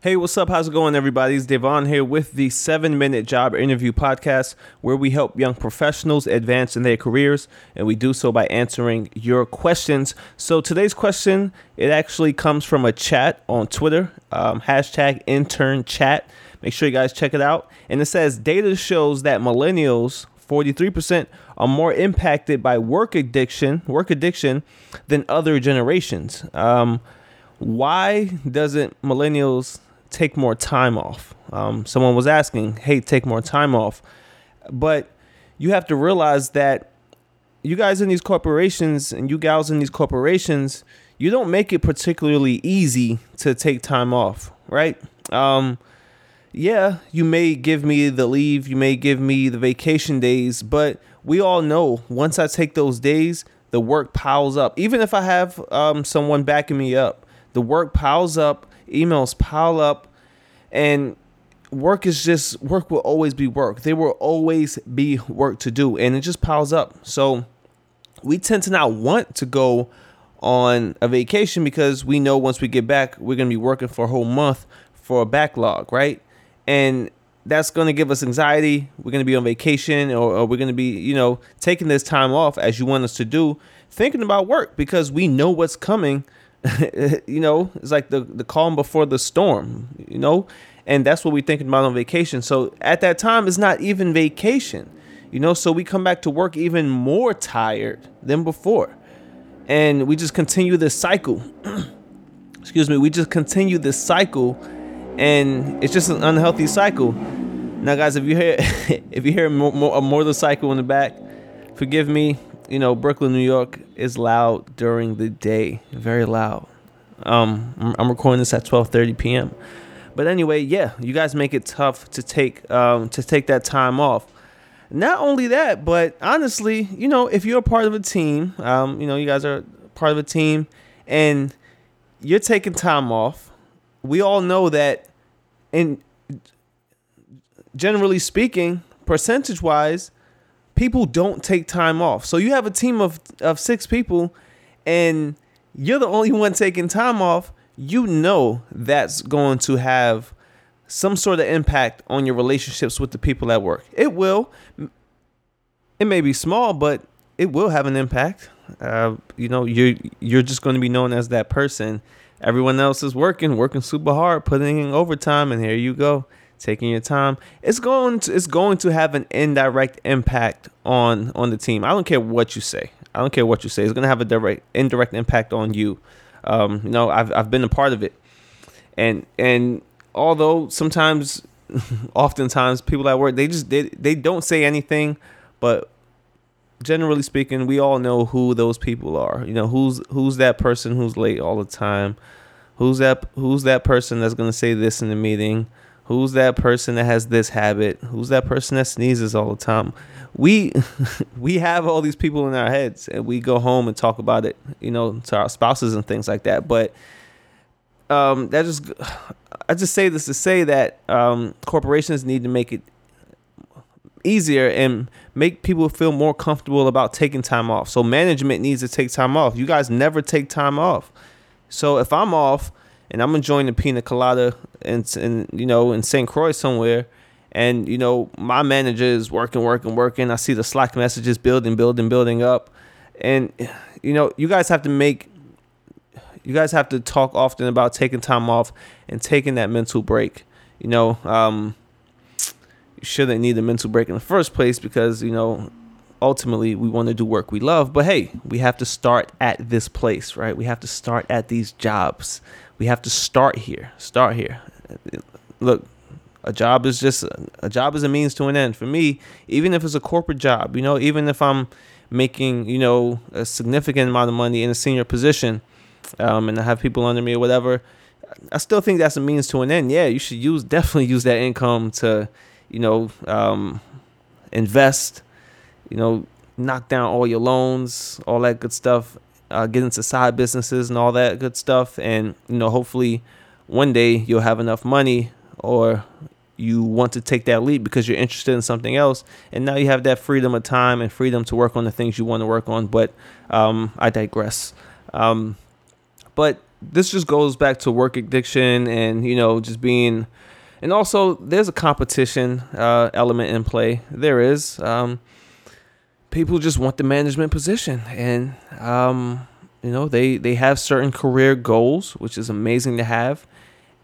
Hey, what's up? How's it going, everybody? It's Dayvon here with the seven minute job interview podcast, where we help young professionals advance in their careers, and we do so by answering your questions. So today's question it actually comes from a chat on Twitter, um, hashtag intern chat. Make sure you guys check it out. And it says data shows that millennials, 43%, are more impacted by work addiction, work addiction, than other generations. Um, why doesn't millennials take more time off. Um, someone was asking, hey, take more time off. But you have to realize that you guys in these corporations and you gals in these corporations, you don't make it particularly easy to take time off, right? Um, yeah, you may give me the leave, you may give me the vacation days, but we all know once I take those days, the work piles up. Even if I have um, someone backing me up, the work piles up emails pile up, and work is just work will always be work. There will always be work to do, and it just piles up. So we tend to not want to go on a vacation because we know once we get back, we're gonna be working for a whole month for a backlog, right? And that's going to give us anxiety. We're going to be on vacation or, or we're going to be, you know, taking this time off as you want us to do, thinking about work because we know what's coming you know, it's like the the calm before the storm, you know, and that's what we're thinking about on vacation. So at that time, it's not even vacation, you know. So we come back to work even more tired than before, and we just continue this cycle. Excuse me, we just continue this cycle, and it's just an unhealthy cycle. Now, guys, if you hear if you hear a motorcycle in the back, forgive me you know, Brooklyn, New York is loud during the day, very loud. Um, I'm recording this at 12:30 p.m. But anyway, yeah, you guys make it tough to take um, to take that time off. Not only that, but honestly, you know, if you're a part of a team, um, you know, you guys are part of a team, and you're taking time off. We all know that, and generally speaking, percentage wise, people don't take time off. So you have a team of, of six people and you're the only one taking time off, you know that's going to have some sort of impact on your relationships with the people at work. It will. It may be small, but it will have an impact. Uh, you know, you're you're just going to be known as that person. Everyone else is working, working super hard, putting in overtime, and here you go taking your time, it's going to it's going to have an indirect impact on on the team. I don't care what you say. I don't care what you say. It's going to have a direct indirect impact on you. Um, you know, I've I've been a part of it, and and although sometimes, oftentimes people at work they just they they don't say anything, but generally speaking, we all know who those people are. You know, who's who's that person who's late all the time. Who's that who's that person that's going to say this in the meeting? Who's that person that has this habit? Who's that person that sneezes all the time? We we have all these people in our heads and we go home and talk about it, you know, to our spouses and things like that. But um that just I just say this to say that um corporations need to make it easier and make people feel more comfortable about taking time off. So management needs to take time off. You guys never take time off. So if I'm off, and I'm enjoying the pina colada and and you know in St. Croix somewhere, and you know my manager is working, working, working. I see the Slack messages building, building, building up, and you know you guys have to make. You guys have to talk often about taking time off and taking that mental break. You know, um, you shouldn't need a mental break in the first place because you know ultimately we want to do work we love but hey we have to start at this place right we have to start at these jobs we have to start here. Start here. Look, a job is just a job is a means to an end for me. Even if it's a corporate job, you know, even if I'm making you know a significant amount of money in a senior position, um, and I have people under me or whatever, I still think that's a means to an end. Yeah, you should use definitely use that income to, you know, um, invest, you know, knock down all your loans, all that good stuff, uh, get into side businesses and all that good stuff. And, you know, hopefully one day you'll have enough money or you want to take that leap because you're interested in something else. And now you have that freedom of time and freedom to work on the things you want to work on. But um, I digress. Um, but this just goes back to work addiction and you know just being and also there's a competition uh, element in play there is um, people just want the management position and um, you know they they have certain career goals which is amazing to have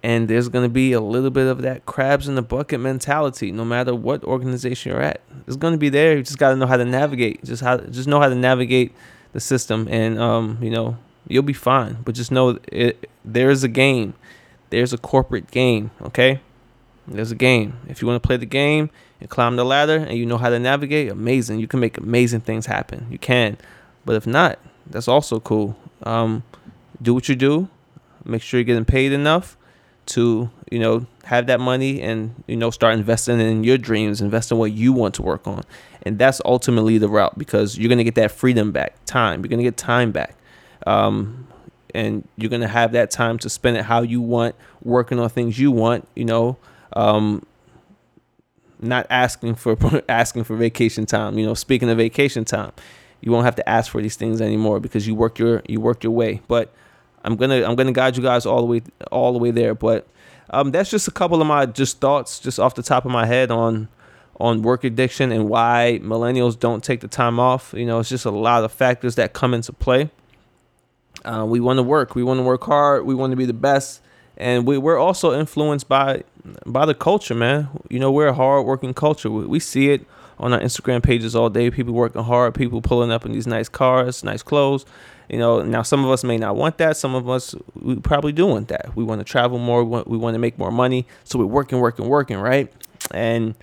and there's going to be a little bit of that crabs in the bucket mentality no matter what organization you're at it's going to be there you just got to know how to navigate just how just know how to navigate the system and um, you know you'll be fine. But just know it, there's a game. There's a corporate game, okay? There's a game. If you want to play the game and climb the ladder and you know how to navigate, amazing. You can make amazing things happen. You can. But if not, that's also cool. Um, do what you do. Make sure you're getting paid enough to, you know, have that money and, you know, start investing in your dreams, invest in what you want to work on. And that's ultimately the route because you're going to get that freedom back, time. You're going to get time back um, and you're gonna have that time to spend it how you want, working on things you want. You know, um, not asking for asking for vacation time. You know, speaking of vacation time, you won't have to ask for these things anymore because you work your you work your way. But I'm gonna I'm gonna guide you guys all the way all the way there. But um, that's just a couple of my just thoughts just off the top of my head on on work addiction and why millennials don't take the time off. You know, it's just a lot of factors that come into play. Uh, we want to work. We want to work hard. We want to be the best, and we, we're also influenced by by the culture, man. You know, we're a hard working culture. We, we see it on our Instagram pages all day. People working hard. People pulling up in these nice cars, nice clothes. You know, now some of us may not want that. Some of us we probably do want that. We want to travel more. We want, we want to make more money. So we're working, working, working, right? And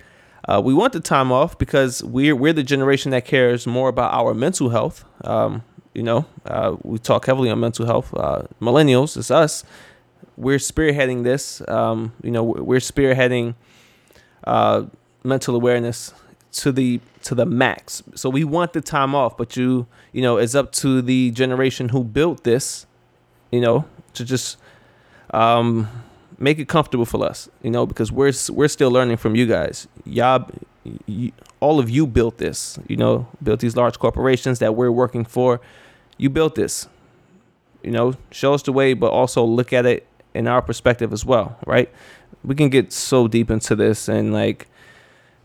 uh, we want the time off because we're we're the generation that cares more about our mental health. Um, you know, uh, we talk heavily on mental health. Uh, millennials, it's us. We're spearheading this. Um, you know, we're spearheading uh, mental awareness to the to the max. So we want the time off, but you you know, it's up to the generation who built this. You know, to just um, make it comfortable for us. You know, because we're we're still learning from you guys. Y'all all of you built this, you know, built these large corporations that we're working for. You built this. You know, show us the way, but also look at it in our perspective as well, right? We can get so deep into this and like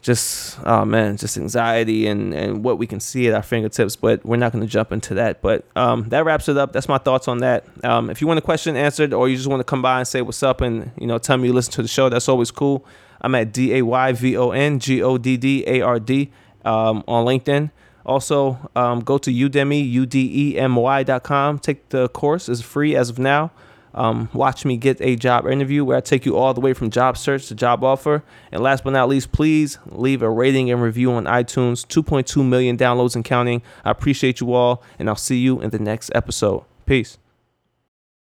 just oh man, just anxiety and and what we can see at our fingertips, but we're not going to jump into that. But um, that wraps it up. That's my thoughts on that. Um, if you want a question answered, or you just want to come by and say what's up and you know tell me you listen to the show, that's always cool. I'm at D A Y V O N G O D D A R D um, on LinkedIn. Also, um, go to Udemy, U-D-E-M-Y.com. Take the course. It's free as of now. Um, watch me get a job interview where I take you all the way from job search to job offer. And last but not least, please leave a rating and review on iTunes. 2.2 million downloads and counting. I appreciate you all, and I'll see you in the next episode. Peace.